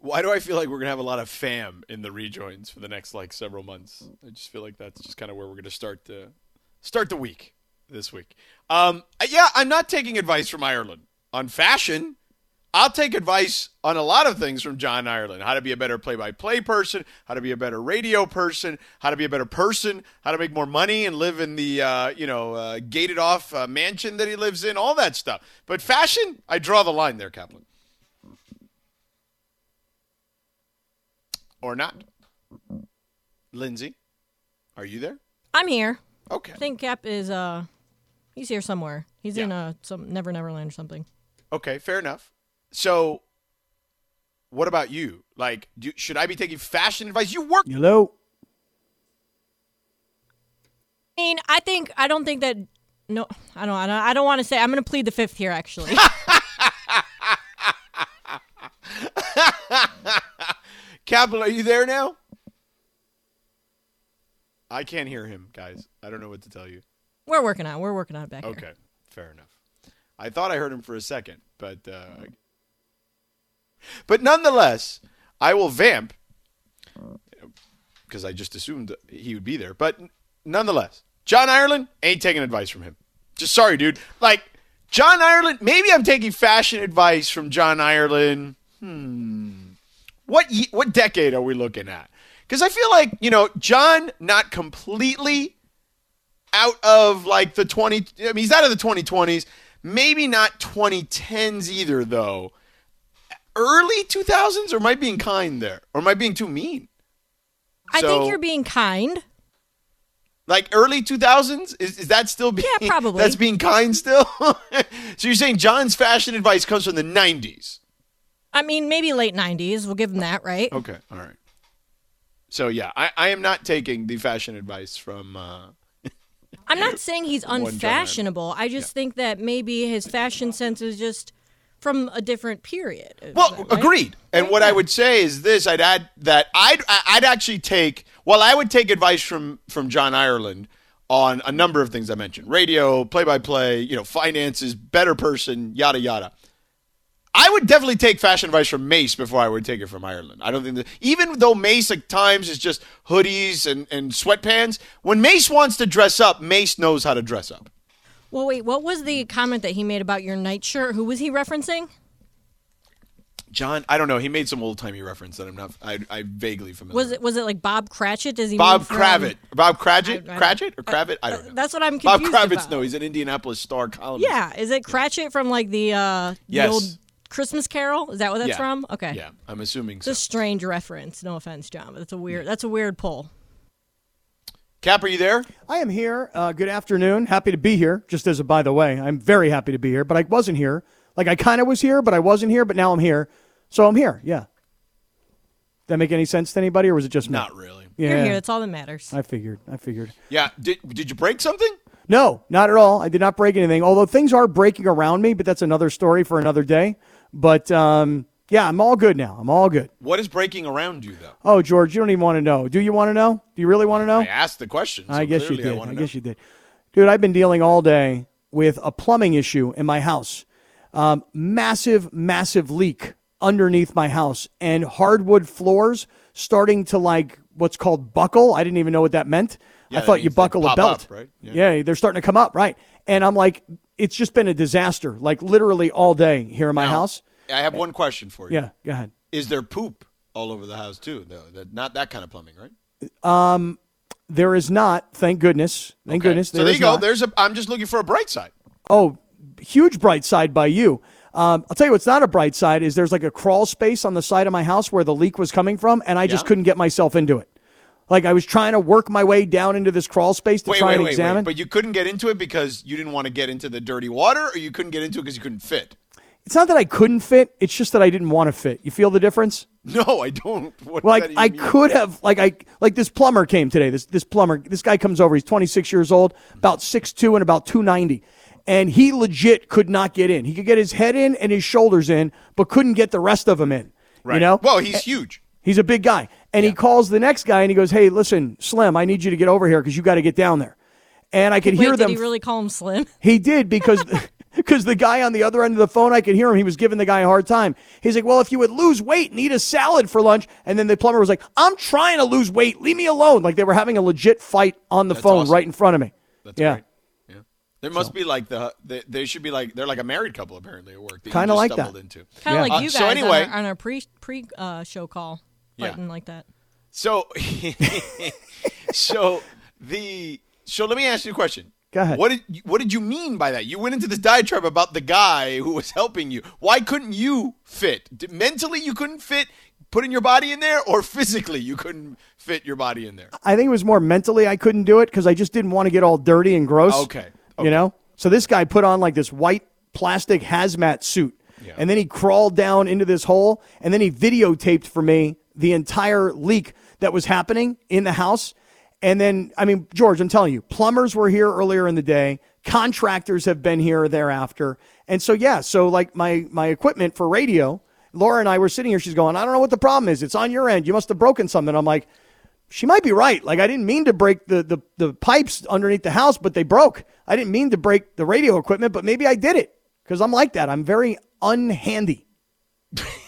Why do I feel like we're gonna have a lot of fam in the rejoins for the next like several months? I just feel like that's just kind of where we're gonna start the start the week this week. Um, yeah, I'm not taking advice from Ireland on fashion. I'll take advice on a lot of things from John Ireland. How to be a better play-by-play person, how to be a better radio person, how to be a better person, how to make more money and live in the uh, you know uh, gated-off uh, mansion that he lives in, all that stuff. But fashion, I draw the line there, Kaplan. Or not. Lindsay, are you there? I'm here. Okay. I think Cap is uh he's here somewhere. He's Yeah. in uh some Never Never Land or something. Okay, fair enough. So, what about you? Like, do, should I be taking fashion advice? You work. Hello. I mean, I think I don't think that no, I don't I don't, I don't want to say I'm going to plead the fifth here actually. Kaplan, are you there now? I can't hear him, guys. I don't know what to tell you. we're working on it. We're working on it back here. Okay, fair enough. I thought I heard him for a second, but uh, but nonetheless, I will vamp because I just assumed he would be there. But nonetheless, John Ireland ain't taking advice from him. Just sorry, dude. Like John Ireland, maybe I'm taking fashion advice from John Ireland. Hmm. What what decade are we looking at? Because I feel like you know John, not completely out of like the 20 I mean he's out of the 2020s maybe not 2010s either though. Early 2000s or am I being kind there? Or am I being too mean? I So- think you're being kind. like early 2000s is, is that still being Yeah, probably. that's being kind still? So you're saying John's fashion advice comes from the 90s I mean, maybe late 90s. We'll give him that, right? okay all right so yeah I, I am not taking the fashion advice from uh I'm not saying he's unfashionable. I just think that maybe his fashion sense is just from a different period. Well, right? agreed. And what I would say is this: I'd add that I'd I'd actually take well, I would take advice from from John Ireland on a number of things I mentioned: radio, play by play, you know, finances, better person, yada yada. I would definitely take fashion advice from Mace before I would take it from Ireland. I don't think that even though Mace at times is just hoodies and, and sweatpants, when Mace wants to dress up, Mace knows how to dress up. Well, wait, what was the comment that he made about your nightshirt? Who was he referencing? John, I don't know. He made some old timey reference that I'm not. I, I vaguely familiar. Was it was it like Bob Cratchit? Does he Bob Kravitz. Bob Cratchit? Cratchit or Kravitz? I don't know. That's what I'm Bob confused Kravitz, about. no, he's an Indianapolis Star columnist. Yeah, is it Cratchit from like the uh the Yes. old Christmas Carol? Is that what that's Yeah. from? Okay. Yeah, I'm assuming It's so. a strange reference. No offense, John, but that's a weird that's a weird pull. Cap, are you there? I am here. Uh, good afternoon. Happy to be here. Just as a by the way, I'm very happy to be here, but I wasn't here. Like I kind of was here, but I wasn't here. But now I'm here, so I'm here. Yeah. That make any sense to anybody, or was it just me? Not really. Yeah. You're here. That's all that matters. I figured. I figured. Yeah. Did Did you break something? No, not at all. I did not break anything. Although things are breaking around me, but that's another story for another day. But um, yeah, I'm all good now. I'm all good. What is breaking around you, though? Oh, George, you don't even want to know. Do you want to know? Do you really want to know? I asked the question. So I guess you did. I, I, guess you did. Dude, I've been dealing all day with a plumbing issue in my house. Um, massive, massive leak underneath my house and hardwood floors starting to like what's called buckle. I didn't even know what that meant. Yeah, I thought you buckle a belt. up, right? Yeah. Yeah. they're starting to come up, right? And I'm like, it's just been a disaster, like literally all day here in my Now, house. I have one question for you. Yeah, go ahead. Is there poop all over the house too? Though, that not that kind of plumbing, right? Um, There is not, thank goodness. Thank Okay. goodness. So there you go. not. There's a. I'm just looking for a bright side. Oh, huge bright side by you. Um, I'll tell you what's not a bright side is there's like a crawl space on the side of my house where the leak was coming from, and I just couldn't get myself into it. Like I was trying to work my way down into this crawl space to Wait, try wait, and wait, examine. wait. But you couldn't get into it because you didn't want to get into the dirty water, or you couldn't get into it because you couldn't fit. it's not that I couldn't fit; it's just that I didn't want to fit. You feel the difference? No, I don't. What Like I mean? could have, like I, like this plumber came today. This this plumber, this guy comes over. He's 26 years old, about 6'2", and about 290, and he legit could not get in. He could get his head in and his shoulders in, but couldn't get the rest of him in. Right. You know? Well, he's huge. He's a big guy. And he calls the next guy and he goes, Hey, listen, Slim, I need you to get over here because you got to get down there. And I could Wait, hear them. did he really call him Slim? He did because because the guy on the other end of the phone, I could hear him. He was giving the guy a hard time. He's like, "Well, if you would lose weight and eat a salad for lunch," and then the plumber was like, "I'm trying to lose weight. Leave me alone." Like they were having a legit fight on the That's phone awesome. right in front of me. That's yeah. great. Yeah. There must be like the they, they should be like they're like a married couple apparently at work. Kinda like that. stumbled Into. Kind of Yeah. like Uh, you so guys anyway- on our, on our pre pre uh, show call, Yeah. fighting like that. So, so the so let me ask you a question. Go ahead. What did you, what did you mean by that? You went into this diatribe about the guy who was helping you. Why couldn't you fit? Did- mentally, you couldn't fit putting your body in there, or physically, you couldn't fit your body in there. I think it was more mentally I couldn't do it because I just didn't want to get all dirty and gross. Okay. You know? So this guy put on like this white plastic hazmat suit. Yeah. And then he crawled down into this hole and then he videotaped for me the entire leak that was happening in the house. And then, I mean, George, I'm telling you, plumbers were here earlier in the day. Contractors have been here thereafter. And so, yeah, so like my, my equipment for radio, Laura and I were sitting here. She's going, I don't know what the problem is. It's on your end. You must have broken something. I'm like, she might be right. Like I didn't mean to break the, the, the pipes underneath the house, but they broke. I didn't mean to break the radio equipment, but maybe I did it because I'm like that. I'm very unhandy.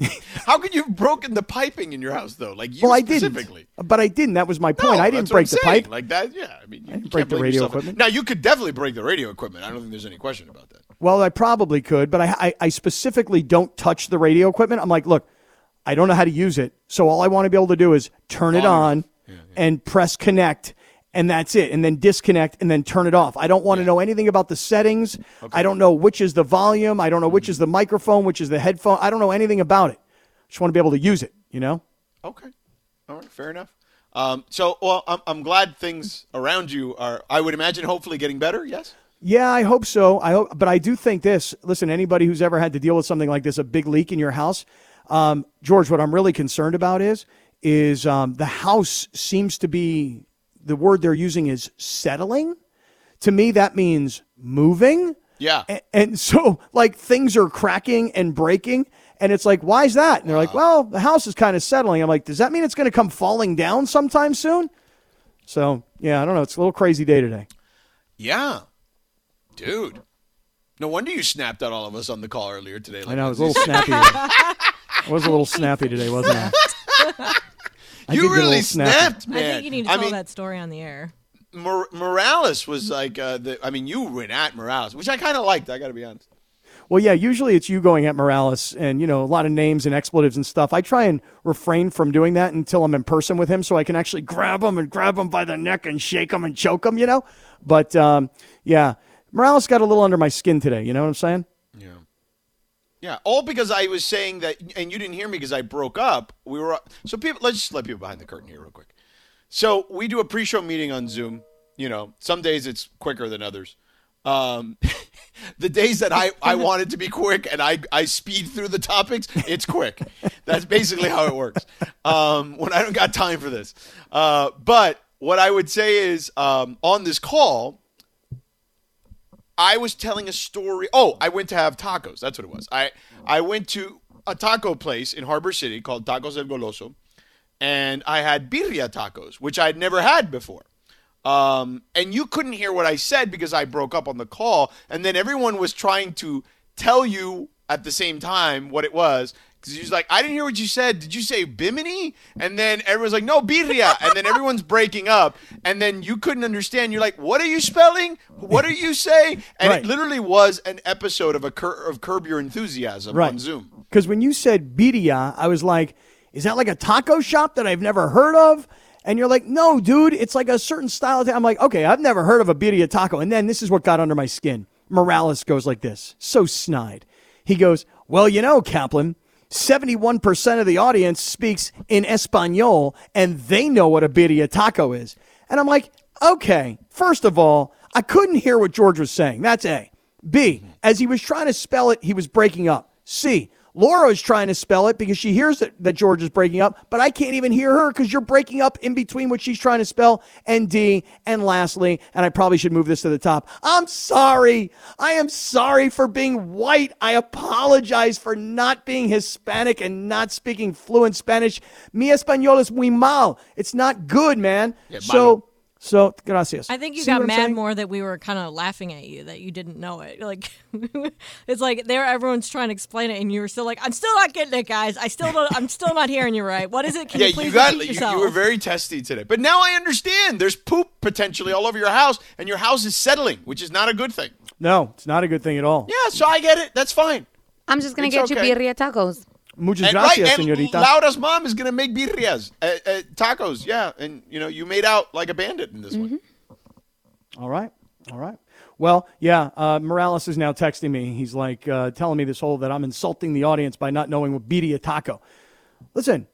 How could you have broken the piping in your house though? Like you Well, I specifically. didn't, but I didn't. That was my point. No, I didn't that's what I'm break the saying. pipe. like that. Yeah, I mean, you didn't can't break the radio yourself. equipment. Now you could definitely break the radio equipment. I don't think there's any question about that. Well, I probably could, but I, I, I specifically don't touch the radio equipment. I'm like, look, I don't know how to use it. So all I want to be able to do is turn it On on and press connect, and that's it. And then disconnect and then turn it off. I don't want to know anything about the settings. I don't know which is the volume. I don't know which is the microphone, which is the headphone. I don't know anything about it. I Just want to be able to use it, you know? Okay. All right. Fair enough. Um, so, well, I'm, I'm glad things around you are, I would imagine, hopefully getting better. Yes. Yeah, I hope so. I hope, but I do think this. Listen, anybody who's ever had to deal with something like this, a big leak in your house, um, George. What I'm really concerned about is is um, the house seems to be the word they're using is settling. To me, that means moving. Yeah. A- And so, like, things are cracking and breaking. And it's like, why is that? And they're like, well, the house is kind of settling. I'm like, does that mean it's going to come falling down sometime soon? So, yeah, I don't know. It's a little crazy day today. Yeah. Dude. No wonder you snapped at all of us on the call earlier today. I know, it was a little snappy. I was a little snappy today, wasn't I? I you get a little really snapped, man. I think you need to I tell mean, that story on the air. Mor- Morales was like, uh, the, I mean, you went at Morales, which I kind of liked. I got to be honest. Well, yeah, usually it's you going at Morales and, you know, a lot of names and expletives and stuff. I try and refrain from doing that until I'm in person with him so I can actually grab him and grab him by the neck and shake him and choke him, you know? But, um, yeah, Morales got a little under my skin today. You know what I'm saying? Yeah. All because I was saying that, and you didn't hear me because I broke up. We were so people. Let's just let people behind the curtain here real quick. So we do a pre-show meeting on Zoom. You know, some days it's quicker than others. Um, the days that I, I want it to be quick and I, I speed through the topics, it's quick. That's basically how it works. Um, when I don't got time for this. Uh, but what I would say is um, on this call, I was telling a story. Oh, I went to have tacos. That's what it was. I I went to a taco place in Harbor City called Tacos El Goloso, and I had birria tacos, which I'd never had before. Um, and you couldn't hear what I said because I broke up on the call, and then everyone was trying to tell you at the same time what it was. Because he was like, I didn't hear what you said. Did you say bimini? And then everyone's like, no, birria. And then everyone's breaking up. And then you couldn't understand. You're like, what are you spelling? What are you saying? And Right. it literally was an episode of a cur- of Curb Your Enthusiasm Right. on Zoom. Because when you said birria, I was like, is that like a taco shop that I've never heard of? And you're like, no, dude, it's like a certain style. Of ta-" I'm like, okay, I've never heard of a birria taco. And then this is what got under my skin. Morales goes like this, so snide. He goes, well, you know, Kaplan, 71% of the audience speaks in Espanol and they know what a birria taco is. And I'm like, okay, first of all, I couldn't hear what George was saying. That's A. B, as he was trying to spell it, he was breaking up. C, Laura is trying to spell it because she hears that, that George is breaking up, but I can't even hear her because you're breaking up in between what she's trying to spell. And D, and lastly, and I probably should move this to the top. I'm sorry. I am sorry for being white. I apologize for not being Hispanic and not speaking fluent Spanish. Mi español es muy mal. It's not good, man. Yeah, so So, gracias. I think you See got mad saying? more that we were kind of laughing at you that you didn't know it. Like it's like there, everyone's trying to explain it, and you were still like, "I'm still not getting it, guys. I still don't. I'm still not hearing you right. What is it? Can yeah, you please you got repeat you, yourself?" you were very testy today. But now I understand. There's poop potentially all over your house, and your house is settling, which is not a good thing. No, it's not a good thing at all. Yeah, so I get it. That's fine. I'm just gonna It's get okay. you birria tacos. Muchas And, gracias, right, and señorita. Laura's mom is gonna make birrias, uh, uh, tacos. Yeah, and you know you made out like a bandit in this Mm-hmm. one. All right. All right. Well, yeah, uh, Morales is now texting me. He's like uh, telling me this whole that I'm insulting the audience by not knowing what birria taco. Listen,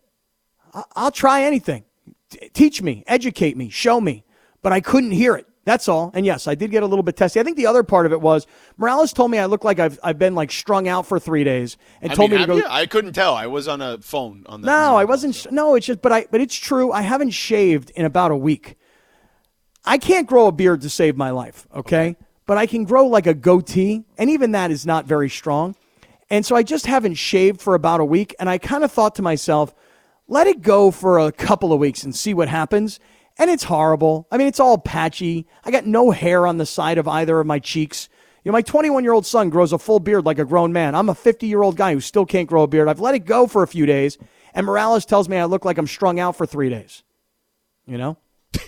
I- I'll try anything. T- teach me, educate me, show me. But I couldn't hear it. That's all. And yes, I did get a little bit testy. I think the other part of it was Morales told me I look like I've, I've been like strung out for three days and I told mean, me to have go. you? I couldn't tell. I was on a phone on the. No, I wasn't. No, it's just, but I, but it's true. I haven't shaved in about a week. I can't grow a beard to save my life, okay? But I can grow like a goatee, and even that is not very strong. And so I just haven't shaved for about a week, and I kind of thought to myself, let it go for a couple of weeks and see what happens. And it's horrible. I mean, it's all patchy. I got no hair on the side of either of my cheeks. You know, my 21 year old son grows a full beard like a grown man. I'm a 50 year old guy who still can't grow a beard. I've let it go for a few days, and Morales tells me I look like I'm strung out for three days. You know?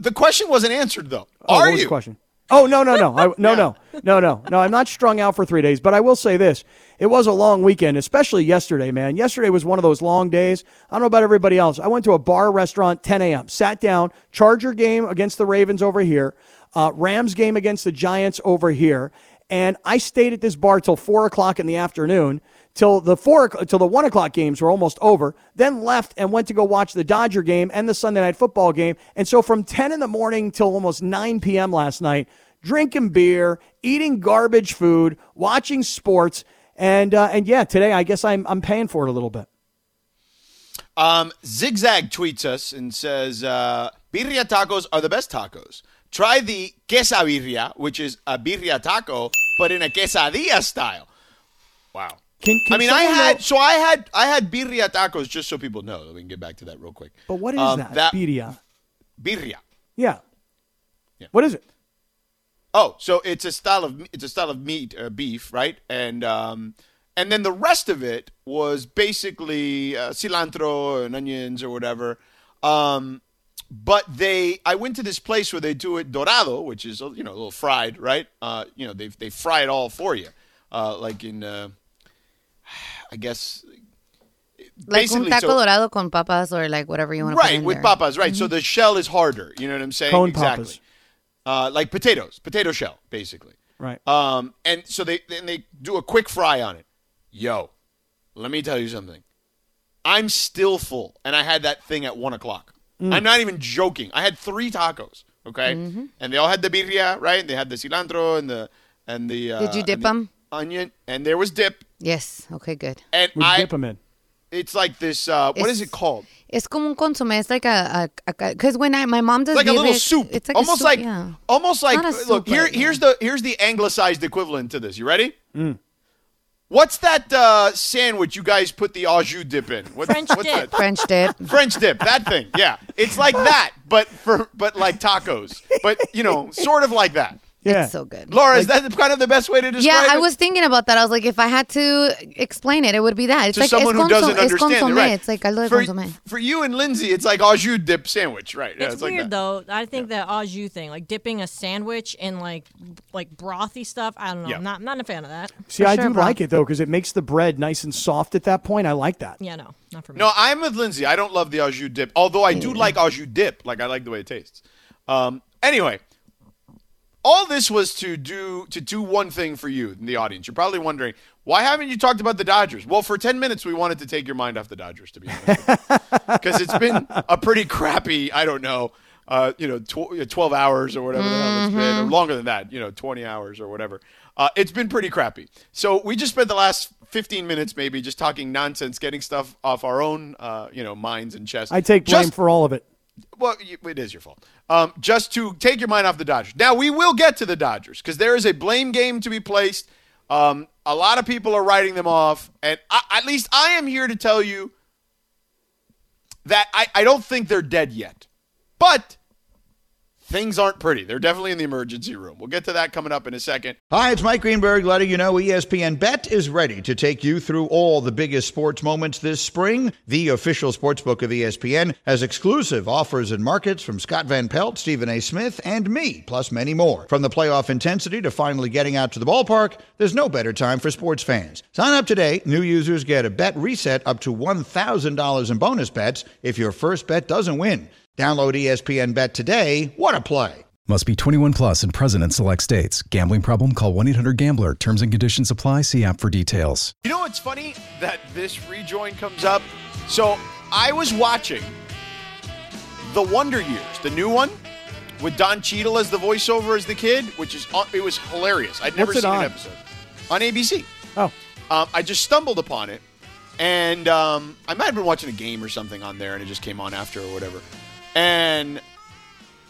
The question wasn't answered though. Oh, Are what was you? the question? Oh no no no I, no no no no no I'm not strung out for three days. But I will say this: it was a long weekend, especially yesterday. Man, yesterday was one of those long days. I don't know about everybody else. I went to a bar restaurant 10 a.m. Sat down. Charger game against the Ravens over here. Uh, Rams game against the Giants over here. And I stayed at this bar till four o'clock in the afternoon till the four till the one o'clock games were almost over. Then left and went to go watch the Dodger game and the Sunday night football game. And so from 10 in the morning till almost 9 p.m. last night, drinking beer, eating garbage food, watching sports, and uh, and yeah, today I guess I'm I'm paying for it a little bit. Um, Zigzag tweets us and says, uh, "Birria tacos are the best tacos. Try the quesabirria, which is a birria taco, but in a quesadilla style." Wow. Can, can I mean, I had know- so I had I had birria tacos just so people know. We can get back to that real quick. but what is Um, that? Birria. birria. Yeah. Yeah. What is it? Oh, so it's a style of it's a style of meat, uh, beef, right? And um, and then the rest of it was basically uh, cilantro and onions or whatever. Um, but they, I went to this place where they do it dorado, which is you know a little fried, right? Uh, you know they they fry it all for you, uh, like in uh, I guess Like un taco so- dorado con papas or like whatever you want to put right with there. papas, right? So the shell is harder. You know what I'm saying? Cone exactly. papas. Uh, like potatoes, potato shell, basically. Right. Um, and so they then they do a quick fry on it. Yo, let me tell you something. I'm still full, and I had that thing at one o'clock. Mm. I'm not even joking. I had three tacos. Okay, Mm-hmm. and they all had the birria, right? They had the cilantro and the and the. Uh, Did you dip and the 'em? Onion, and there was dip, Yes. Okay. Good. and We I. dip them in. It's like this. Uh, what is it called? It's como un consomé. It's like a because when I my mom does like a little birria, soup. It's like almost a soup, like yeah. almost like Not a look here. yeah. Here's the here's the anglicized equivalent to this. You ready? Mm. What's that uh, sandwich you guys put the au jus dip in? What, French what's dip. that? French dip. French dip. That thing. Yeah, it's like that, but for but like tacos. But you know, sort of like that. Yeah. It's so good. Laura, is that kind of the best way to describe Yeah, it? Yeah, I was thinking about that. I was like, if I had to explain it, it would be that. It's to like someone who doesn't es understand it, right? It's like caldo de for, consomé. for you and Lindsay, it's like au jus dip sandwich, right? Yeah, It's, it's weird that. though. I think the au jus thing, like dipping a sandwich in like like brothy stuff. I don't know. Yeah. I'm not I'm not a fan of that. See, For I sure, do bro. like it though because it makes the bread nice and soft at that point. I like that. Yeah, no, not for me. No, I'm with Lindsay. I don't love the au jus dip, although I do like au jus dip. Like I like the way it tastes. Um, anyway, all this was to do to do one thing for you in the audience. You're probably wondering why haven't you talked about the Dodgers? Well, for ten minutes we wanted to take your mind off the Dodgers, to be honest, because it's been a pretty crappy. I don't know. Uh, you know, tw- 12 hours or whatever the hell it's been, or longer than that, you know, 20 hours or whatever. Uh, it's been pretty crappy. So we just spent the last 15 minutes maybe just talking nonsense, getting stuff off our own, uh, you know, minds and chests. I take blame Just- for all of it. well, it is your fault. Um, just to take your mind off the Dodgers. Now we will get to the Dodgers because there is a blame game to be placed. Um, a lot of people are writing them off, and I, at least I am here to tell you, that I, I don't think they're dead yet. But things aren't pretty. They're definitely in the emergency room. We'll get to that coming up in a second. Hi, it's Mike Greenberg letting you know ESPN Bet is ready to take you through all the biggest sports moments this spring. The official sports book of ESPN has exclusive offers and markets from Scott Van Pelt, Stephen A. Smith, and me, plus many more. From the playoff intensity to finally getting out to the ballpark, there's no better time for sports fans. Sign up today. New users get a bet reset up to $1,000 in bonus bets if your first bet doesn't win. Download ESPN Bet today. What a play! Must be 21 plus and present in select states. Gambling problem? Call 1 800 Gambler. Terms and conditions apply. See app for details. You know what's funny? That this rejoin comes up. So I was watching The Wonder Years, the new one, with Don Cheadle as the voiceover as the kid, which is uh, it was hilarious. I'd never What's seen on? an episode on ABC. Oh, Um, I just stumbled upon it, and um, I might have been watching a game or something on there, and it just came on after or whatever. And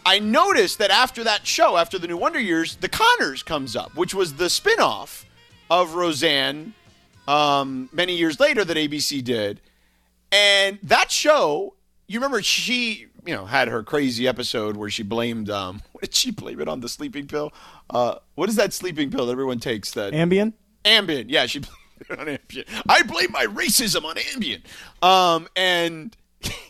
I noticed that after that show, after the New Wonder Years, The Conners comes up, which was the spin-off of Roseanne um, many years later that ABC did. And that show, you remember she, you know, had her crazy episode where she blamed, um, what did she blame it on? The sleeping pill? Uh, what is that sleeping pill that everyone takes that Ambien. Ambien. Yeah, she blamed it on Ambien. I blame my racism on Ambien. Um, and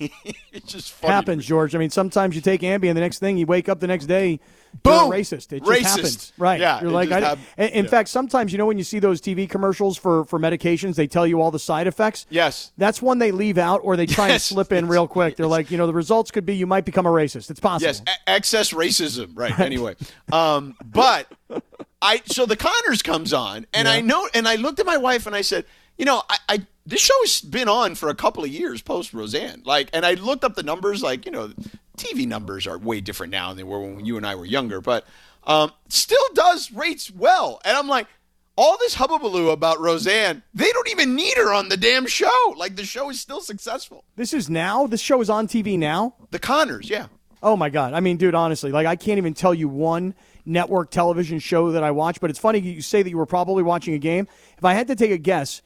it's just funny. happens, George. I mean, sometimes you take Ambien, the next thing you wake up the next day, Boom! you're a racist. It just Racist. happens, right? Yeah, you're like, I, in yeah. fact, sometimes you know when you see those TV commercials for for medications, they tell you all the side effects. Yes. That's one they leave out, or they try Yes. and slip in real quick. They're like, you know, the results could be you might become a racist. It's possible. Yes, e- excess racism. Right. Anyway, um, but I so the Conners comes on, and I know, and I looked at my wife and I said, you know, I, I this show has been on for a couple of years post Roseanne, like, and I looked up the numbers, like, you know, TV numbers are way different now than they were when you and I were younger, but um, still does rates well, and I'm like. All this hubbubaloo about Roseanne, they don't even need her on the damn show. Like the show is still successful. This is now. This show is on TV now. The Conners, yeah. Oh my god! I mean, dude, honestly, like I can't even tell you one network television show that I watch. But it's funny you say that you were probably watching a game. If I had to take a guess,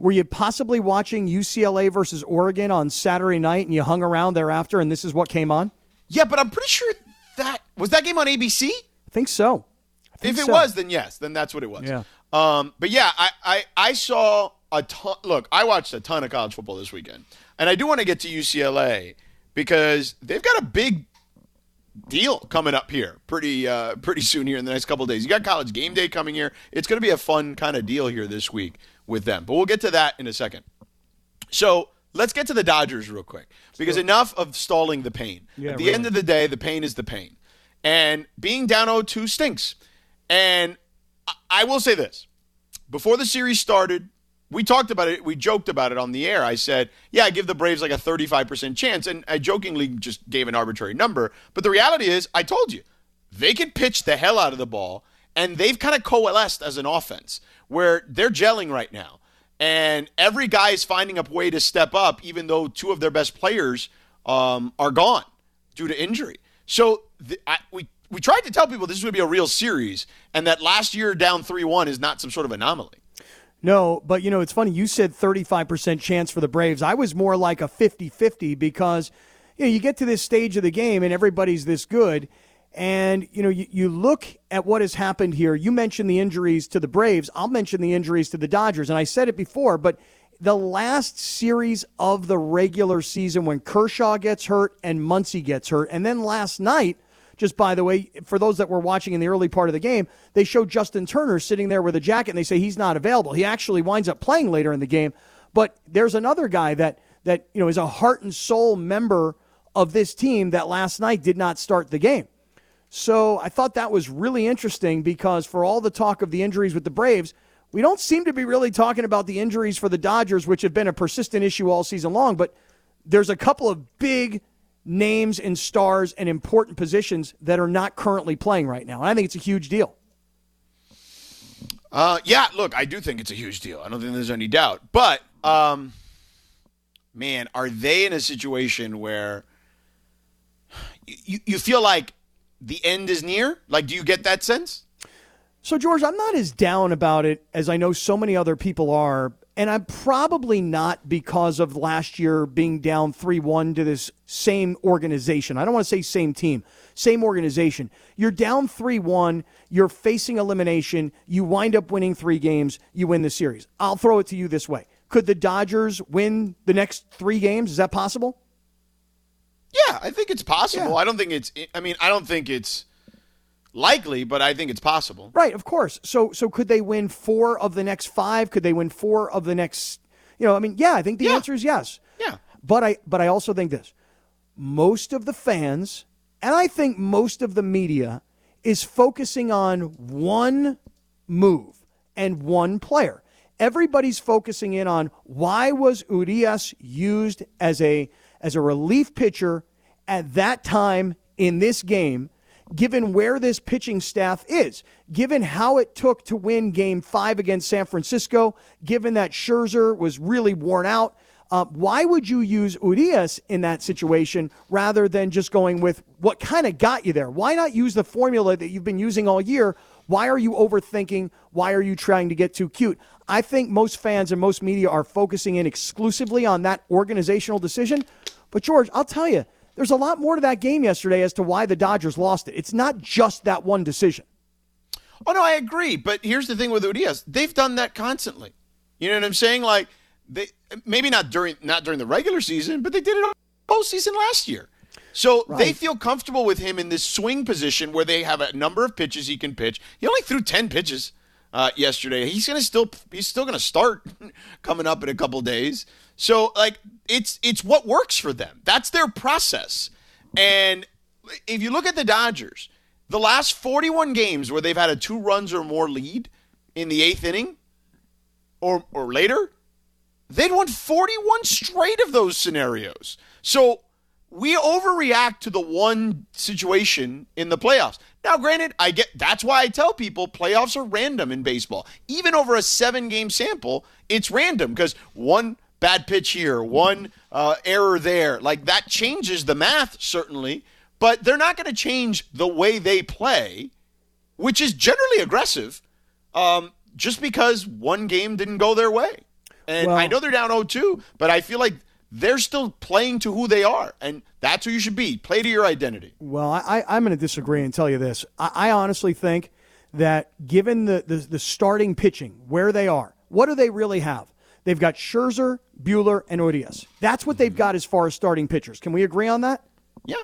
were you possibly watching UCLA versus Oregon on Saturday night, and you hung around thereafter, and this is what came on? Yeah, but I'm pretty sure that was that game on ABC. I think so. I think If it so. was, then yes, then that's what it was. Yeah. Um, but yeah, I, I I saw a ton. Look, I watched a ton of college football this weekend, and I do want to get to UCLA because they've got a big deal coming up here pretty uh, pretty soon here in the next couple of days. You got college game day coming here. It's going to be a fun kind of deal here this week with them. But we'll get to that in a second. So let's get to the Dodgers real quick because enough of stalling the pain. Yeah, At the really. end of the day, the pain is the pain. And being down 0-2 stinks. And I- I will say this. Before the series started, we talked about it. We joked about it on the air. I said, yeah, I give the Braves like a 35% chance. And I jokingly just gave an arbitrary number. But the reality is, I told you, they can pitch the hell out of the ball. And they've kind of coalesced as an offense where they're gelling right now. And every guy is finding a way to step up, even though two of their best players um, are gone due to injury. So I, we we tried to tell people this would be a real series, and that last year down three one is not some sort of anomaly. No, but you know, it's funny. You said 35% chance for the Braves. I was more like a 50 50 because you, know, you get to this stage of the game and everybody's this good. And, you know, you, you look at what has happened here. You mentioned the injuries to the Braves. I'll mention the injuries to the Dodgers. And I said it before, but the last series of the regular season when Kershaw gets hurt and Muncy gets hurt, and then last night, just by the way, for those that were watching in the early part of the game, they showed Justin Turner sitting there with a jacket and they say he's not available. He actually winds up playing later in the game. But there's another guy that that you know is a heart and soul member of this team that last night did not start the game. So I thought that was really interesting because for all the talk of the injuries with the Braves, we don't seem to be really talking about the injuries for the Dodgers, which have been a persistent issue all season long. But there's a couple of big names and stars and important positions that are not currently playing right now. And I think it's a huge deal. Uh, yeah, look, I do think it's a huge deal. I don't think there's any doubt. But, um, man, are they in a situation where you, you feel like the end is near? Like, do you get that sense? So, George, I'm not as down about it as I know so many other people are. and I'm probably not because of last year being down 3 1 to this same organization. I don't want to say same team, same organization. You're down 3 1, you're facing elimination, you wind up winning three games, you win the series. I'll throw it to you this way Could the Dodgers win the next three games? Is that possible? Yeah, I think it's possible. Yeah. I don't think it's. I mean, I don't think it's likely, but I think it's possible. Right, of course. So so could they win four of the next five? Could they win four of the next you know, I mean, yeah, I think the yeah. answer is yes. Yeah. But I but I also think this. Most of the fans and I think most of the media is focusing on one move and one player. Everybody's focusing in on why was Urias used as a as a relief pitcher at that time in this game given where this pitching staff is, given how it took to win game five against San Francisco, given that Scherzer was really worn out. Uh, why would you use Urias in that situation rather than just going with what kind of got you there? Why not use the formula that you've been using all year? Why are you overthinking? Why are you trying to get too cute? I think most fans and most media are focusing in exclusively on that organizational decision. But, George, I'll tell you, there's a lot more to that game yesterday as to why the Dodgers lost it. It's not just that one decision. Oh no, I agree. But here's the thing with Urias: they've done that constantly. You know what I'm saying? Like they maybe not during not during the regular season, but they did it postseason last year. So right. they feel comfortable with him in this swing position where they have a number of pitches he can pitch. He only threw ten pitches uh, yesterday. He's gonna still he's still gonna start coming up in a couple days. So like it's it's what works for them. That's their process. And if you look at the Dodgers, the last 41 games where they've had a two runs or more lead in the eighth inning or or later, they'd won 41 straight of those scenarios. So we overreact to the one situation in the playoffs. Now, granted, I get that's why I tell people playoffs are random in baseball. Even over a seven game sample, it's random because one bad pitch here, one uh, error there. Like that changes the math, certainly, but they're not going to change the way they play, which is generally aggressive, um, just because one game didn't go their way. And well, I know they're down 0 2, but I feel like they're still playing to who they are. And that's who you should be. Play to your identity. Well, I, I'm going to disagree and tell you this. I, I honestly think that given the, the, the starting pitching, where they are, what do they really have? They've got Scherzer, Buehler, and Urias. That's what they've got as far as starting pitchers. Can we agree on that? Yeah.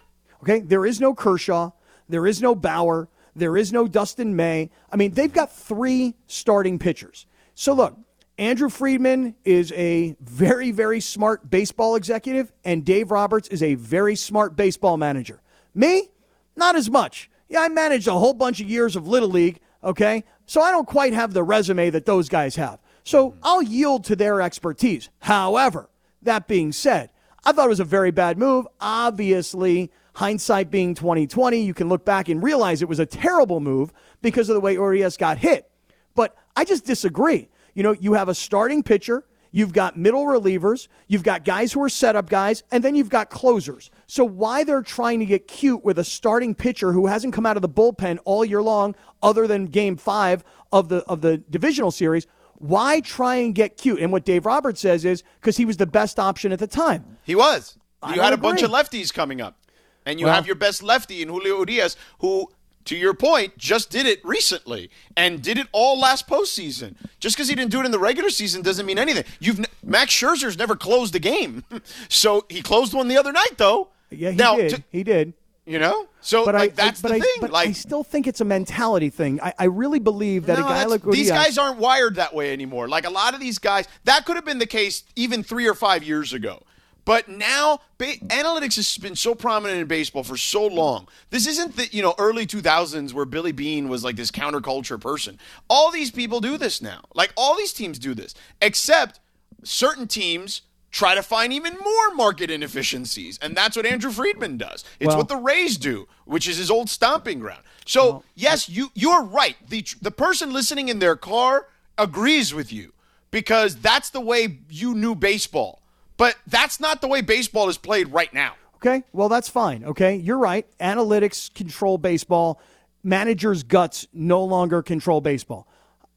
Okay. There is no Kershaw. There is no Bauer. There is no Dustin May. I mean, they've got three starting pitchers. So look, Andrew Friedman is a very, very smart baseball executive, and Dave Roberts is a very smart baseball manager. Me, not as much. Yeah, I managed a whole bunch of years of Little League, okay? So I don't quite have the resume that those guys have. So hmm. I'll yield to their expertise. However, that being said, I thought it was a very bad move. Obviously, hindsight being 2020, you can look back and realize it was a terrible move because of the way Urias got hit. But I just disagree. You know, you have a starting pitcher, you've got middle relievers, you've got guys who are setup guys, and then you've got closers. So why they're trying to get cute with a starting pitcher who hasn't come out of the bullpen all year long, other than Game Five of the of the divisional series, why try and get cute? And what Dave Roberts says is because he was the best option at the time. He was. You had a agree. bunch of lefties coming up. And you well, have your best lefty in Julio Urias, who, to your point, just did it recently and did it all last postseason. Just because he didn't do it in the regular season doesn't mean anything. You've Max Scherzer's never closed a game, so he closed one the other night, though. Yeah, he now, did. To, he did. You know, so but like, I, that's but the I, thing. But like, I still think it's a mentality thing. I, I really believe that no, a guy like Urias, these guys aren't wired that way anymore. Like a lot of these guys, that could have been the case even three or five years ago. But now, ba- analytics has been so prominent in baseball for so long. This isn't the you know early 2000s where Billy Beane was like this counterculture person. All these people do this now. Like all these teams do this, except certain teams try to find even more market inefficiencies. And that's what Andrew Friedman does. It's well, what the Rays do, which is his old stomping ground. So, well, yes, you you're right. The the person listening in their car agrees with you because that's the way you knew baseball. But that's not the way baseball is played right now. Okay? Well, that's fine. Okay? You're right. Analytics control baseball. Managers' guts no longer control baseball.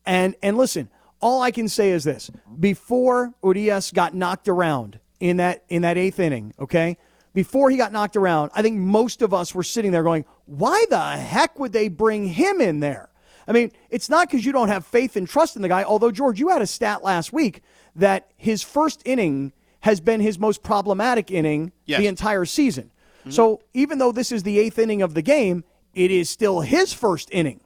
And and listen, all I can say is this: before Urias got knocked around in that in that eighth inning, okay, before he got knocked around, I think most of us were sitting there going, "Why the heck would they bring him in there?" I mean, it's not because you don't have faith and trust in the guy. Although George, you had a stat last week that his first inning has been his most problematic inning Yes. the entire season. Mm-hmm. So even though this is the eighth inning of the game, it is still his first inning.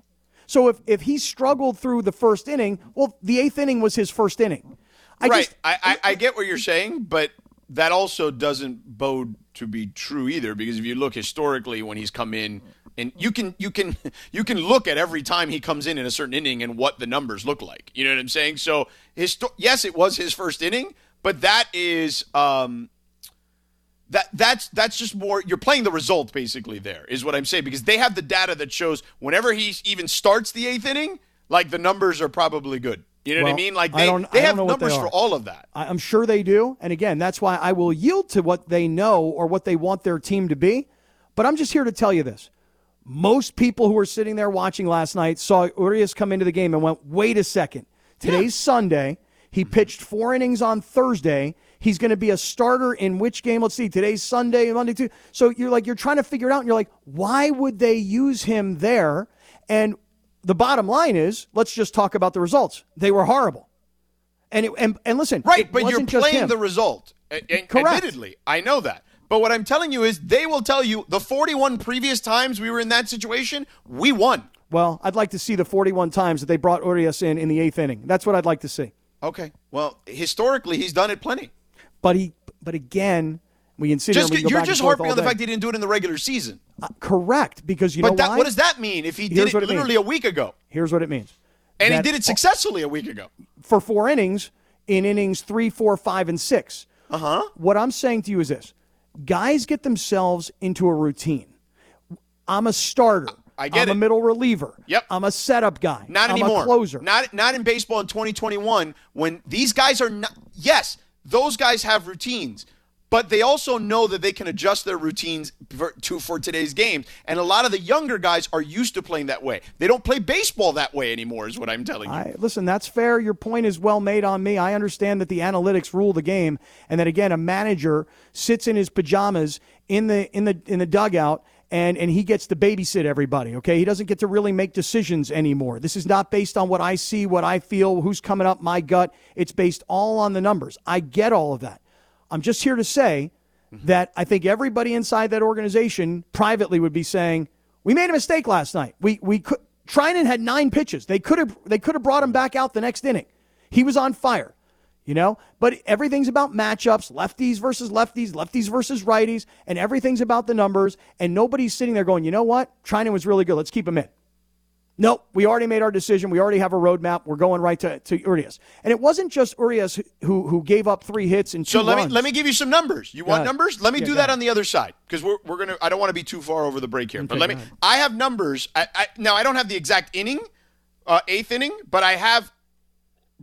So if, if he struggled through the first inning, well, the eighth inning was his first inning. I right. just I, I, I get what you're saying, but that also doesn't bode to be true either because if you look historically when he's come in and you can you can you can look at every time he comes in in a certain inning and what the numbers look like. You know what I'm saying? So histo- yes, it was his first inning, but that is um that that's that's just more you're playing the result basically there is what I'm saying because they have the data that shows whenever he even starts the eighth inning, like the numbers are probably good. You know what I mean? Like they, don't- they have what they numbers for all of that. I'm sure they do. And again, that's why I will yield to what they know or what they want their team to be. But I'm just here to tell you this. Most people who were sitting there watching last night saw Urias come into the game and went, wait a second. Today's Sunday. He mm-hmm. pitched four innings on Thursday. He's going to be a starter in which game? Let's see. Today's Sunday, Monday, Tuesday. So you're like, you're trying to figure it out. And you're like, why would they use him there? And the bottom line is, let's just talk about the results. They were horrible. And, it, and, and listen, Right, but you're playing the result. A- And Correct. admittedly, I know that. But what I'm telling you is they will tell you the 41 previous times we were in that situation, we won. Well, I'd like to see the 41 times that they brought Urias in in the eighth inning. That's what I'd like to see. Okay. Well, historically, he's done it plenty. But he, but again, we can sit Just we you're just harping on the fact he didn't do it in the regular season. Uh, correct, because you know But that, why? what does that mean if he did it it literally means. a week ago? Here's what it means. And he did it successfully a week ago. for four innings in innings three, four, five, and six. Uh huh. What I'm saying to you is this: guys get themselves into a routine. I'm a starter. I get I'm a middle reliever. Yep. I'm a setup guy. Not I'm anymore. a closer. Not not in baseball in 2021 when these guys are not. Yes, those guys have routines, but they also know that they can adjust their routines for, to for today's games. And a lot of the younger guys are used to playing that way. They don't play baseball that way anymore. Is what I'm telling you. I, listen, that's fair. Your point is well made on me. I understand that the analytics rule the game, and that again, a manager sits in his pajamas in the in the in the dugout. And, and he gets to babysit everybody, okay? He doesn't get to really make decisions anymore. This is not based on what I see, what I feel, who's coming up my gut. It's based all on the numbers. I get all of that. I'm just here to say mm-hmm. that I think everybody inside that organization privately would be saying, "We made a mistake last night. We we could Treinen had nine pitches. They could have they could have brought him back out the next inning. He was on fire." You know, but everything's about matchups, lefties versus lefties, lefties versus righties, and everything's about the numbers. And nobody's sitting there going, you know what? Treinen was really good. Let's keep him in. Nope, we already made our decision. We already have a roadmap. We're going right to, to Urias. And it wasn't just Urias who who gave up three hits and two So let runs. me let me give you some numbers. You want numbers? Let me Yeah, do that on the other side because we're, we're gonna. I don't want to be too far over the break here, but let me. I have numbers. I, I, now I don't have the exact inning, uh, eighth inning, but I have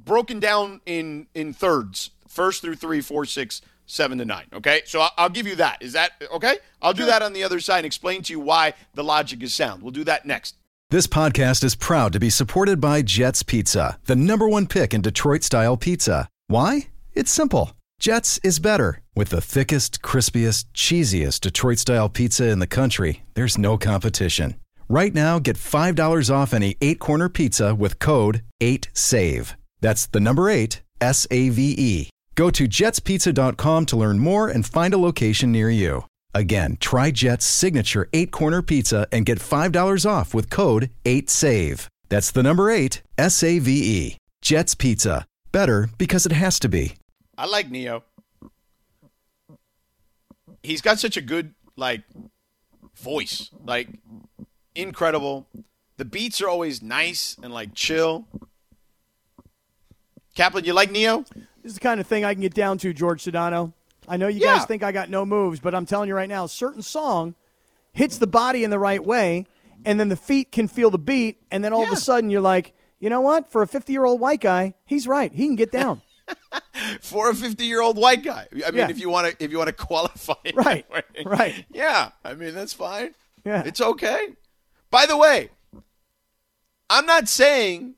broken down in in thirds, first through three, four, six, seven to nine. Okay, so I'll, I'll give you that. Is that okay? I'll do that on the other side and explain to you why the logic is sound. We'll do that next. This podcast is proud to be supported by Jets Pizza, the number one pick in Detroit style pizza. Why? It's simple. Jets is better. With the thickest, crispiest, cheesiest Detroit style pizza in the country, there's no competition. Right now, get $5 off any eight corner pizza with code 8SAVE. That's the number eight, S A V E. Go to jetspizza.com to learn more and find a location near you. Again, try Jet's signature eight corner pizza and get $5 off with code 8SAVE. That's the number eight, S A V E. Jet's Pizza. Better because it has to be. I like Neo. He's got such a good like voice, like incredible. The beats are always nice and like chill. Kaplan, you like Neo? This is the kind of thing I can get down to, George Sedano. I know you Yeah. guys think I got no moves, but I'm telling you right now, a certain song hits the body in the right way, and then the feet can feel the beat, and then all of a sudden you're like, you know what? For a 50 year old white guy, he's right. He can get down. For a fifty-year-old white guy. I mean, Yeah. if you want to, if you want to qualify, Right, right. Yeah, I mean that's fine. Yeah. it's okay. By the way, I'm not saying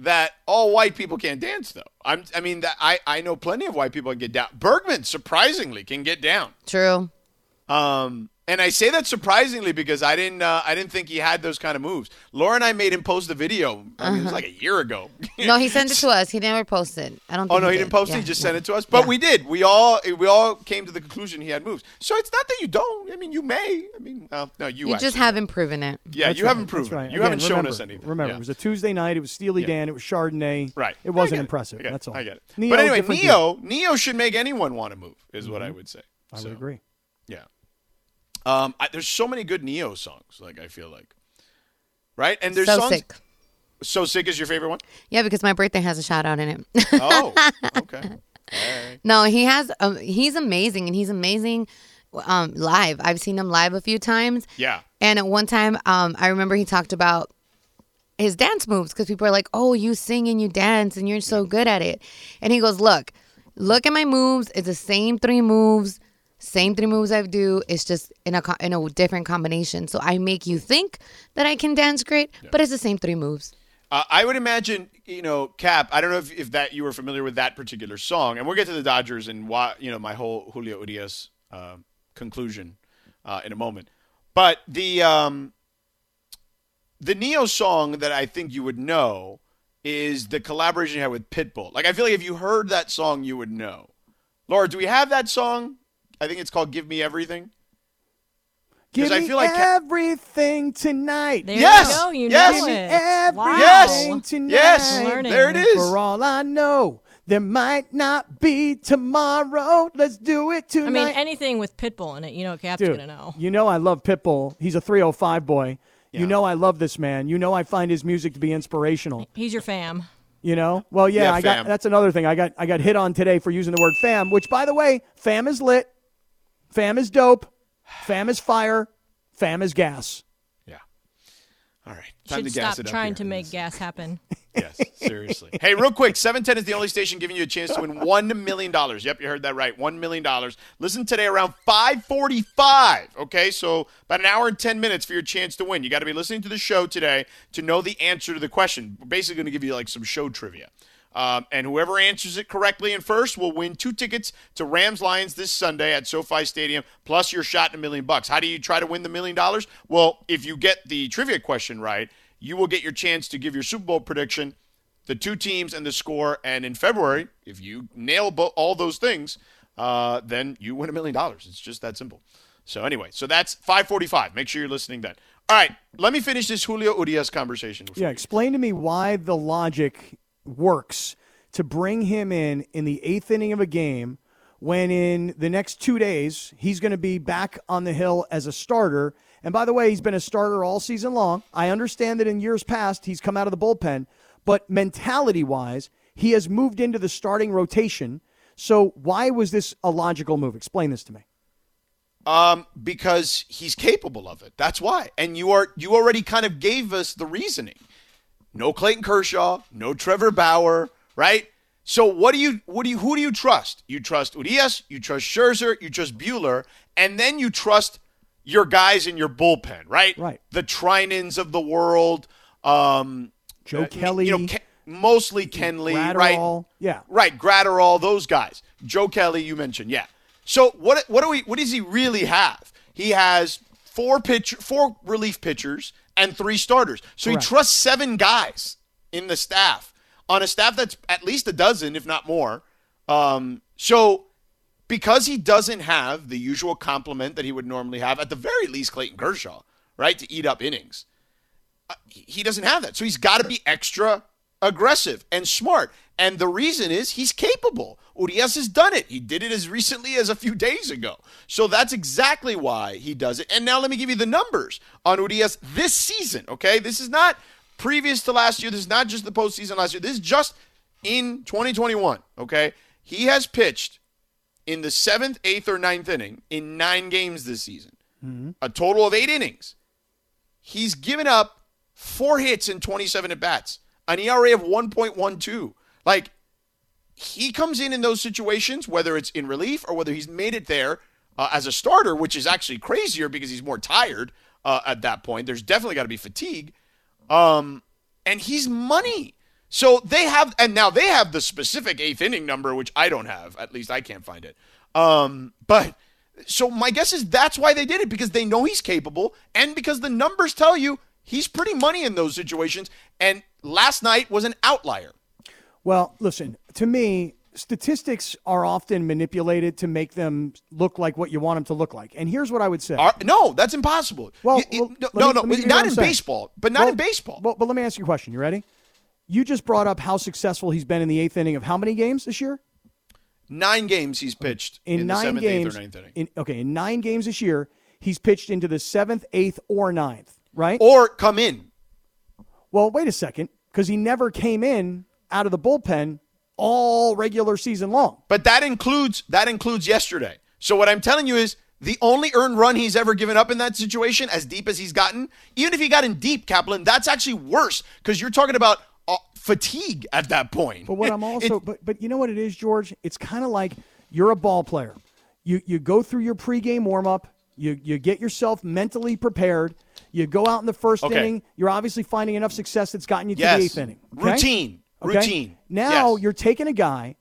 that all white people can't dance though. I'm I mean that I I know plenty of white people that get down. Bergman surprisingly can get down. True. Um, and I say that surprisingly because I didn't uh, I didn't think he had those kind of moves. Laura and I made him post the video. I mean, it was like a year ago. No, he sent it to us. He never posted. I don't. Oh no, he did. didn't post it. He just yeah. sent it to us. But Yeah. we did. We all we all came to the conclusion he had moves. So it's not that you don't. I mean, you may. I mean, uh, no, you. You actually- just haven't proven it. Yeah, That's you right, haven't that's proven. right. it. You Again, haven't shown remember, us anything. Remember, Yeah. it was a Tuesday night. It was Steely Yeah. Dan. It was Chardonnay. Right. It wasn't impressive. I it. That's all. I get it. Neo, but anyway, different Neo, Neo should make anyone want to move, is what I would say. I would agree. Yeah. Um, I, there's so many good Ne-Yo songs. Like I feel like, right? And there's so songs. sick. So sick is your favorite one? Yeah, because my birthday has a shout out in it. Oh, okay. Right. no, he has. Um, he's amazing, and he's amazing um, live. I've seen him live a few times. Yeah. And at one time, um, I remember he talked about his dance moves because people are like, "Oh, you sing and you dance and you're so good at it." And he goes, "Look, look at my moves. It's the same three moves, same three moves I do. It's just in a in a different combination. So I make you think that I can dance great, but it's the same three moves." Uh, I would imagine, you know, Cap. I don't know if, if that you were familiar with that particular song, and we'll get to the Dodgers and why, you know, my whole Julio Urias uh, conclusion uh, in a moment. But the um, the Ne-Yo song that I think you would know is the collaboration you had with Pitbull. Like, I feel like if you heard that song, you would know. Laura, do we have that song? I think it's called "Give Me Everything." Give 'Cause I me feel like Ca- everything tonight. There Yes! you go. You Yes! know Give me it. everything Wow. Yes! tonight. Yes! Learning. There it is. For all I know, there might not be tomorrow. Let's do it tonight. I mean, anything with Pitbull in it, you know, Cap's Dude, gonna know. you know I love Pitbull. He's a 305 boy. Yeah. You know I love this man. You know I find his music to be inspirational. He's your fam. You know? Well, yeah, Yeah, I got that's another thing. I got I got hit on today for using the word fam, which by the way, fam is lit. Fam is dope. Fam is fire. Fam is gas. Yeah. All right. Time Should to gas stop it up trying here. to make gas happen. Yes, seriously. hey, real quick, 710 is the only station giving you a chance to win $1 million. Yep, you heard that right. $1 million. Listen today around 545. Okay, so about an hour and 10 minutes for your chance to win. You got to be listening to the show today to know the answer to the question. We're basically going to give you like some show trivia. Um, and whoever answers it correctly and first will win two tickets to Rams Lions this Sunday at SoFi Stadium, plus your shot at a million bucks. How do you try to win the million dollars? Well, if you get the trivia question right, you will get your chance to give your Super Bowl prediction, the two teams and the score. And in February, if you nail bo- all those things, uh, then you win a million dollars. It's just that simple. So anyway, so that's 545. Make sure you're listening then. All right, let me finish this Julio Urias conversation. Yeah, explain to me why the logic works to bring him in in the eighth inning of a game when in the next two days he's going to be back on the hill as a starter. And by the way, he's been a starter all season long. I understand that in years past he's come out of the bullpen, but mentality wise, he has moved into the starting rotation. So why was this a logical move? Explain this to me. Um, because he's capable of it. That's why. And you are you already kind of gave us the reasoning. No Clayton Kershaw, no Trevor Bauer, right? So what do you what do you who do you trust? You trust Urias, you trust Scherzer, you trust Buehler, and then you trust your guys in your bullpen, right? Right. The Treinens of the world, um, Joe uh, Kelly, you know, Ke- mostly Kenley, right? Graterol, yeah. Right, Graterol, those guys. Joe Kelly, you mentioned, yeah. So what what do we what does he really have? He has four pitch four relief pitchers and three starters. So Correct. he trusts seven guys in the staff on a staff that's at least a dozen, if not more. Um, so because he doesn't have the usual complement that he would normally have, at the very least, Clayton Kershaw, right, to eat up innings he doesn't have that. So he's got to be extra aggressive and smart. And the reason is he's capable. Urias has done it. He did it as recently as a few days ago. So that's exactly why he does it. And now let me give you the numbers on Urias this season, okay? This is not previous to last year. This is not just the postseason last year. This is just in 2021, okay? He has pitched in the seventh, eighth, or ninth inning in nine games this season, mm-hmm. a total of eight innings he's given up four hits in 27 at bats, an ERA of 1.12. Like, he comes in in those situations, whether it's in relief or whether he's made it there uh, as a starter, which is actually crazier because he's more tired uh, at that point. There's definitely got to be fatigue. Um, and he's money. So they have, and now they have the specific eighth inning number, which I don't have. At least I can't find it. Um, but so my guess is that's why they did it because they know he's capable, and because the numbers tell you he's pretty money in those situations. And last night was an outlier. Well, listen, to me, statistics are often manipulated to make them look like what you want them to look like. And here's what I would say. Are, no, that's impossible. Well, well, no, no, me- no, let me give you not in saying. baseball, but not Well, in baseball. Well, but let me ask you a question. You ready? You just brought up how successful he's been in the eighth inning of how many games this year? nine games he's pitched In, in, nine the seventh, games. eighth, or ninth inning, In, okay, in nine games this year, he's pitched into the seventh, eighth, or ninth. Right? or come in. Well, wait a second, because he never came in out of the bullpen all regular season long. But that includes that includes yesterday. So what I'm telling you is the only earned run he's ever given up in that situation, as deep as he's gotten, even if he got in deep, Kaplan, that's actually worse because you're talking about uh, fatigue at that point. But what I'm also, It- but but you know what it is, George? It's kind of like you're a ball player. You you go through your pregame warm up. You you get yourself mentally prepared. You go out in the first Okay. inning. You're obviously finding enough success that's gotten you to Yes. the eighth inning. okay? Routine. Okay? Routine. Now Yes. you're taking a guy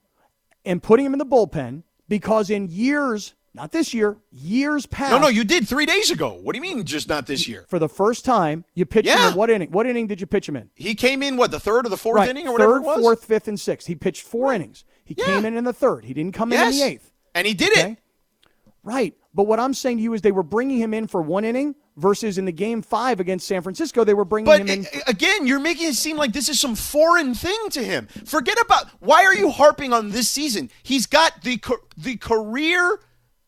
and putting him in the bullpen because in years, not this year, years past. no, no, you did three days ago. What do you mean, just not this year? For the first time, you pitched him Yeah. in what inning? What inning did you pitch him in? He came in what the third or the fourth right. inning or whatever third, it was. fourth, fifth, and sixth. He pitched four innings. He Yeah. came in in the third. He didn't come yes, in in the eighth. and he did Okay. it. Right. But what I'm saying to you is they were bringing him in for one inning versus in the game five against San Francisco, they were bringing But him in. again, you're making it seem like this is some foreign thing to him. Forget about why are you harping on this season? He's got the the career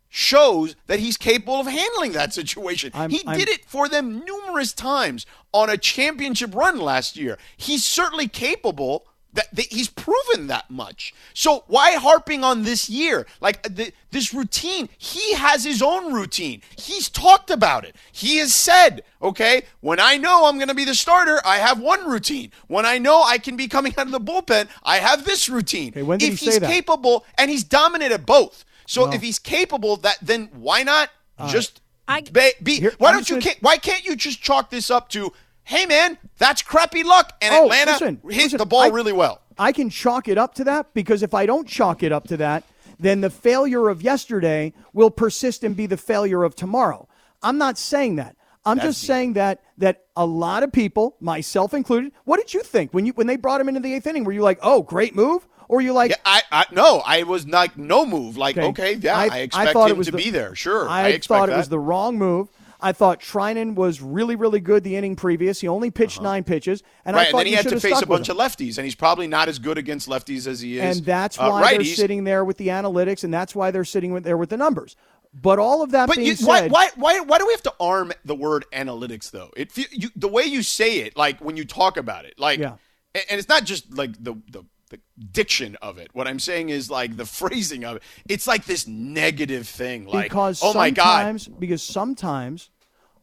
shows that he's capable of handling that situation. I'm- he I'm- did it for them numerous times on a championship run last year. He's certainly capable. That, that he's proven that much. So why harping on this year? Like uh, the, this routine, he has his own routine. He's talked about it. He has said, okay, when I know I'm going to be the starter, I have one routine. When I know I can be coming out of the bullpen, I have this routine. Okay, when did if he he's say that? capable, and he's dominant at both. So if he's capable, that then why not just I- be? be- Here- why I'm don't you? gonna- ca- why can't you just chalk this up to? Hey man, that's crappy luck, and Oh, Atlanta listen, hit listen, the ball I- really well. I can chalk it up to that because if I don't chalk it up to that, then the failure of yesterday will persist and be the failure of tomorrow. I'm not saying that. I'm just saying that that a lot of people, myself included, what did you think when you when they brought him into the eighth inning? Were you like, oh, great move? Or you like, Yeah, I, I no, I was like no move. Like okay, yeah, I, expect thought him it to the- be there. Sure, I, I, expect thought it that. was the wrong move. I thought Treinen was really, really good the inning previous. He only pitched nine pitches, and I Uh-huh. right, and then he had to face a bunch him. of lefties, and he's probably not as good against lefties as he is. and that's uh, why they're sitting there with the analytics, and that's why they're sitting with, there with the numbers. But all of that But being you, said, why, why, why, why do we have to arm the word analytics though? It you, the way you say it, like when you talk about it, like, Yeah. and, and it's not just like the, the the diction of it. What I'm saying is like the phrasing of it. It's like this negative thing, like, because oh my god, sometimes because sometimes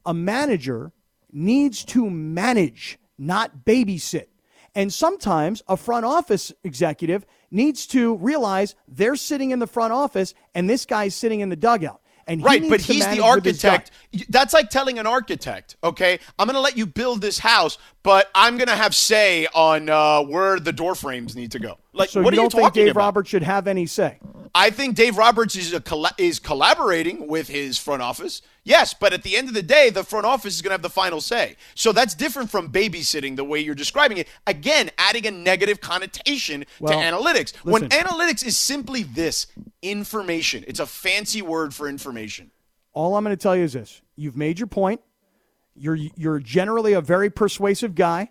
a manager needs to manage, not babysit. And sometimes a front office executive needs to realize they're sitting in the front office and this guy's sitting in the dugout. And he Right, but he's the with his guy. architect. That's like telling an architect, okay, I'm going to let you build this house, but I'm going to have say on uh, where the door frames need to go. Like, So what you are don't you think Dave about? Roberts should have any say? I think Dave Roberts is a colla- is collaborating with his front office. Yes, but at the end of the day, the front office is going to have the final say. So that's different from babysitting the way you're describing it. Again, adding a negative connotation Well, to analytics. When analytics is simply this information. It's a fancy word for information. All I'm going to tell you is this: you've made your point. You're you're generally a very persuasive guy.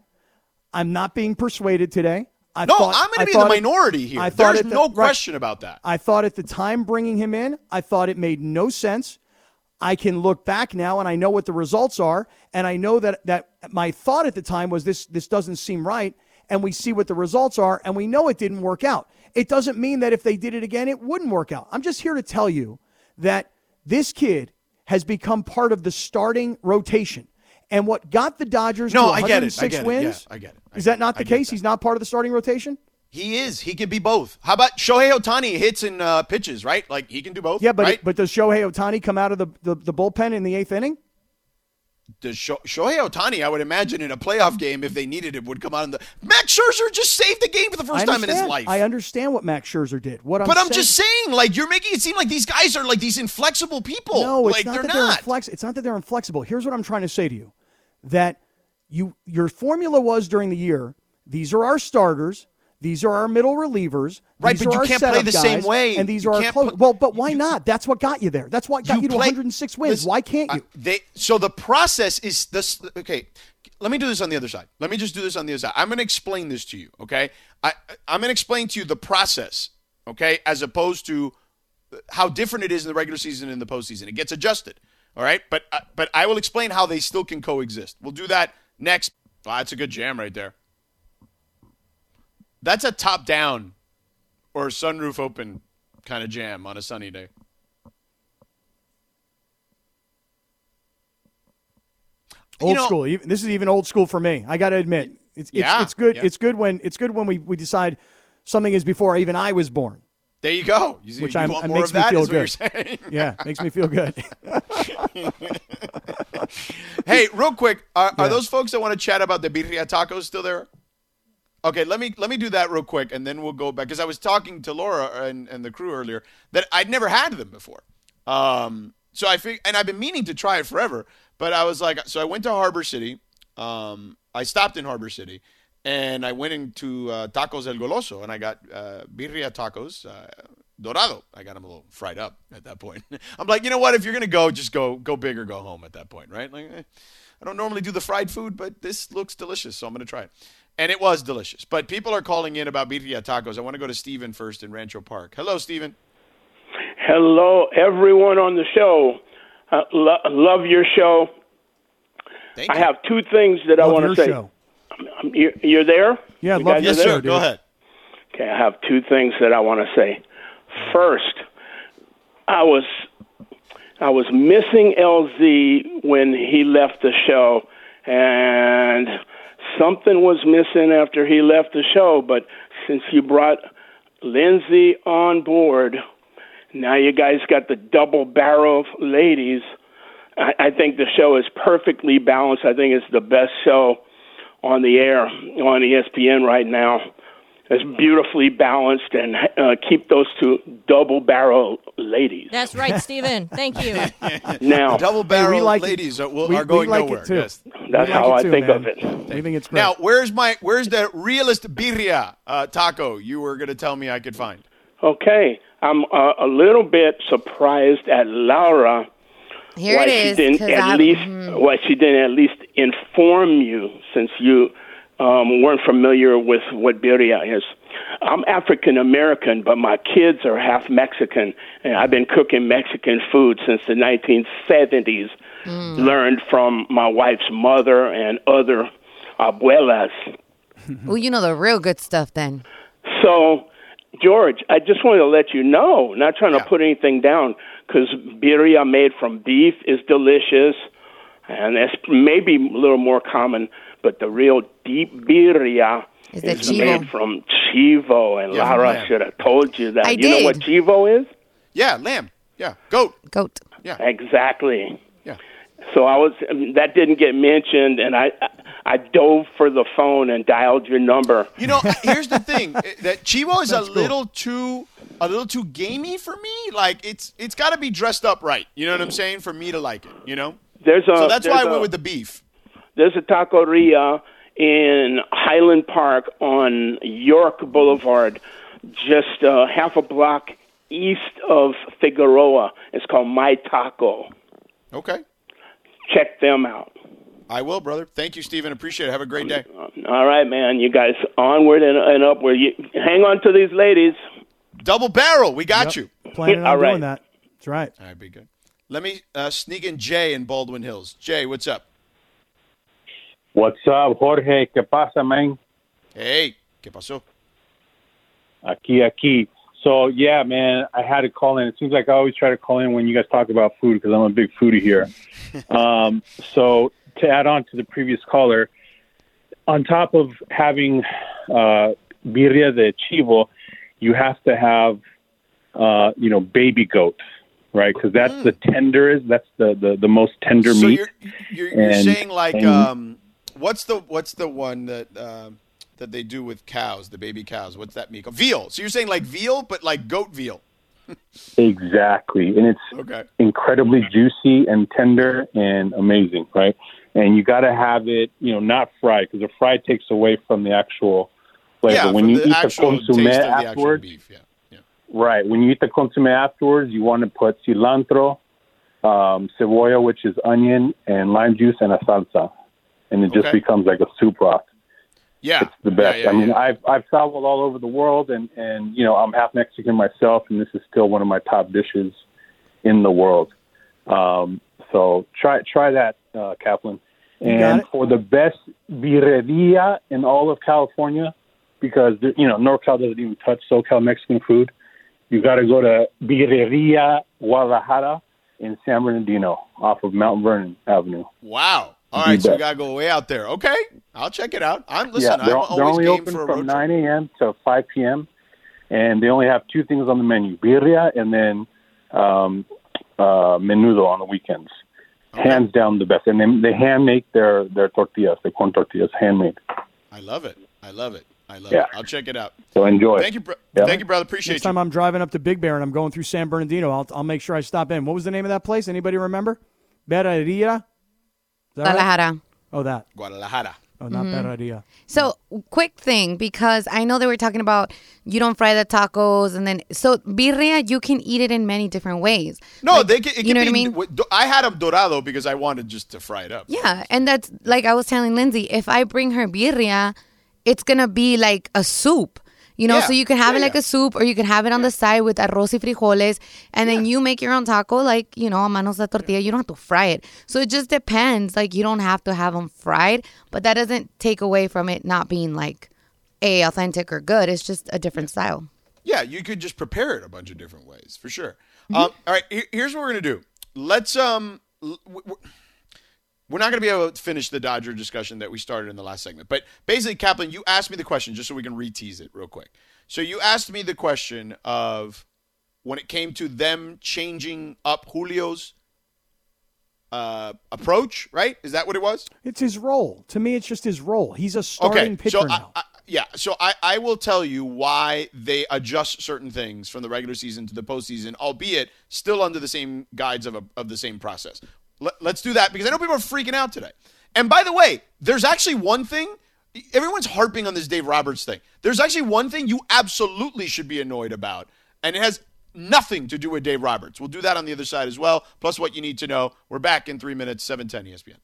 I'm not being persuaded today. I No, thought, I'm going to be the thought it- minority here. I thought There's the- no right. question about that. I thought at the time bringing him in, I thought it made no sense. I can look back now and I know what the results are, and I know that that my thought at the time was this this doesn't seem right, and we see what the results are, and we know it didn't work out. It doesn't mean that if they did it again, it wouldn't work out. I'm just here to tell you that this kid has become part of the starting rotation. And what got the Dodgers No, to I get it. 106 I get it. wins? Yeah, I get it. I Is that not the case? that. He's not part of the starting rotation? He is. He can be both. How about Shohei Ohtani hits and uh, pitches, right? Like he can do both. Yeah, but right? but does Shohei Ohtani come out of the, the, the bullpen in the eighth inning? Does Sho- Shohei Ohtani, I would imagine in a playoff game, if they needed it, would come out in the. Max Scherzer just saved the game for the first time in his life. I understand what Max Scherzer did. What I'm but I'm saying, just saying, like you're making it seem like these guys are like these inflexible people. No, it's like not they're that they're not. inflex- It's not that they're inflexible. Here's what I'm trying to say to you: that you your formula was during the year. These are our starters. These are our middle relievers. Right, but you can't play the same way. And these You are our close. well, but why not? That's what got you there. That's what got you, to play- 106 wins. Listen, why can't you? I- they so the process is this. Okay, let me do this on the other side. Let me just do this on the other side. I'm going to explain this to you. Okay, I I'm going to explain to you the process. Okay, as opposed to how different it is in the regular season and the postseason. It gets adjusted. All right, but uh, but I will explain how they still can coexist. We'll do that next. Wow, that's a good jam right there. That's a top down or sunroof open kind of jam on a sunny day. Old know- school. Even, this is even old school for me. I got to admit, it's, it's it's good. yeah. It's good when it's good when we, we decide something is before even I was born. There you go. You, Which you I'm- want more makes of me that? feel good. Yeah, makes me feel good. hey, real quick, are, Yeah. are those folks that want to chat about the birria tacos still there? Okay, let me let me do that real quick, and then we'll go back because I was talking to Laura and, and the crew earlier that I'd never had them before. Um, so I fig- and I've been meaning to try it forever, but I was like, so I went to Harbor City. Um, I stopped in Harbor City, and I went into uh, Tacos El Goloso, and I got uh, birria tacos. Uh, Dorado. I got them a little fried up at that point. I'm like, you know what? If you're gonna go, just go go big or go home at that point, right? Like, eh, I don't normally do the fried food, but this looks delicious, so I'm gonna try it. And it was delicious. But people are calling in about birria tacos. I want to go to Steven first in Rancho Park. Hello, Steven. Hello, everyone on the show. Uh, lo- love your show. Thank I you. have two things that I want to say. show. Um, you- You're there? Yeah, You love guys your yes, sir. there? Go ahead. Okay, I have two things that I want to say. First, I was I was missing LZ when he left the show, and something was missing after he left the show. But since you brought Lindsay on board, now you guys got the double barrel of ladies. I, I think the show is perfectly balanced. I think it's the best show on the air on ESPN right now. It's beautifully balanced, and uh, keep those two double barrel ladies. That's right, Stephen. Thank you. Now, Double barrel like it. ladies are, will, We- are we going like it nowhere. Yes. that's We how like I too, think man. of it. I think it's great. Now, where's my where's the realist birria uh, taco you were gonna tell me I could find? Okay, I'm uh, a little bit surprised at Laura Here why it she didn't at I- least mhm. why she didn't at least inform you since you um, weren't familiar with what birria is. I'm African American, but my kids are half Mexican, and I've been cooking Mexican food since the 1970s. Learned from my wife's mother and other abuelas. Well, you know the real good stuff then. So, George, I just wanted to let you know, not trying Yeah. to put anything down, because birria made from beef is delicious, and that's maybe a little more common, but the real deep birria Is is chivo. made from chivo, and Yeah, from Laura lamb. should have told you that. I you know what chivo is? Yeah, lamb. Yeah, goat. Goat. Yeah, exactly. Yeah. So I was um, that didn't get mentioned, and I I dove for the phone and dialed your number. You know, here's the thing: that Chivo is a little too a little too gamey for me. Like it's it's got to be dressed up right. You know what I'm saying? For me to like it. You know. There's a So that's why I went a- with the beef. There's a taqueria in Highland Park on York Boulevard, just uh, half a block east of Figueroa. It's called My Taco. Okay. Check them out. I will, brother. Thank you, Stephen. Appreciate it. Have a great day. All right, man. You guys onward and, and upward. You, hang on to these ladies. Double barrel. We got you. Planning on All right. doing that. That's right. All right, be good. Let me uh, sneak in Jay in Baldwin Hills. Jay, what's up? What's up, Jorge? ¿Qué pasa, man? Hey, ¿qué pasó? Aquí, aquí. So, yeah, man, I had to call in. It seems like I always try to call in when you guys talk about food because I'm a big foodie here. um, so, to add on to the previous caller, on top of having uh, birria de chivo, you have to have, uh, you know, baby goat, right? Because that's the tenderest. That's the, the the most tender So meat. you're you're, you're saying like and- um, what's the what's the one that um, that they do with cows, the baby cows? What's that meat? called? Veal. So you're saying like veal, but like goat veal. Exactly, and it's Okay. incredibly juicy and tender and amazing, right? And you got to have it, you know, not fried because the fried takes away from the actual flavor. Yeah, when you the eat the consomme taste of the afterwards, beef. Yeah. yeah. right? When you eat the consomme afterwards, you want to put cilantro, um, cebolla, which is onion, and lime juice, and a salsa, and it just Okay. becomes like a soup broth. Yeah. It's the best. Yeah, yeah, I mean, yeah. I've I've traveled all over the world, and and you know, I'm half Mexican myself, and this is still one of my top dishes in the world. Um, so try try that, uh, Kaplan. And for the best birria in all of California, because you know NorCal doesn't even touch SoCal Mexican food, you got to go to Birreria Guadalajara in San Bernardino, off of Mount Vernon Avenue. Wow. All right, so we gotta go way out there. Okay, I'll check it out. I'm listen. yeah, they're, I'm they're only open from road 9 a.m. to 5 p.m. and they only have two things on the menu: birria and then um, uh, menudo on the weekends. Hands down, the best. And they, they hand make their their tortillas, the corn tortillas, handmade. I love it. I love it. I love Yeah. it. I'll check it out. So enjoy. Thank you, bro- Yeah. thank you, brother. Appreciate Next you. time I'm driving up to Big Bear and I'm going through San Bernardino, I'll, I'll make sure I stop in. What was the name of that place? Anybody remember? Berreria? Is that right? Guadalajara. Oh, that. Guadalajara. Oh, not mm-hmm. Berreria. So, quick thing because I know they were talking about you don't fry the tacos and then so birria you can eat it in many different ways. No, Like, they can. It can you know be, what I mean? I had a dorado because I wanted just to fry it up. Yeah, and that's like I was telling Lindsay, if I bring her birria, it's gonna be like a soup. You know, Yeah, so you can have yeah, it like yeah. a soup or you can have it on the side with arroz y frijoles and then you make your own taco like, you know, a manos de tortilla. You don't have to fry it. So it just depends. Like you don't have to have them fried, but that doesn't take away from it not being like a authentic or good. It's just a different style. Yeah, you could just prepare it a bunch of different ways for sure. Mm-hmm. Um, all right, here's what we're gonna do. Let's um, l- w- w- we're not gonna be able to finish the Dodger discussion that we started in the last segment, but basically, Kaplan, you asked me the question just so we can re-tease it real quick. So you asked me the question of when it came to them changing up Julio's uh, approach, right? Is that what it was? It's his role. To me, it's just his role. He's a starting pitcher so now. I, I, yeah, so I, I will tell you why they adjust certain things from the regular season to the postseason, albeit still under the same guides of, a, of the same process. Let, let's do that because I know people are freaking out today. And by the way, there's actually one thing. Everyone's harping on this Dave Roberts thing. There's actually one thing you absolutely should be annoyed about, and it has nothing to do with Dave Roberts. We'll do that on the other side as well. Plus, what you need to know. We're back in three minutes. Seven ten ESPN.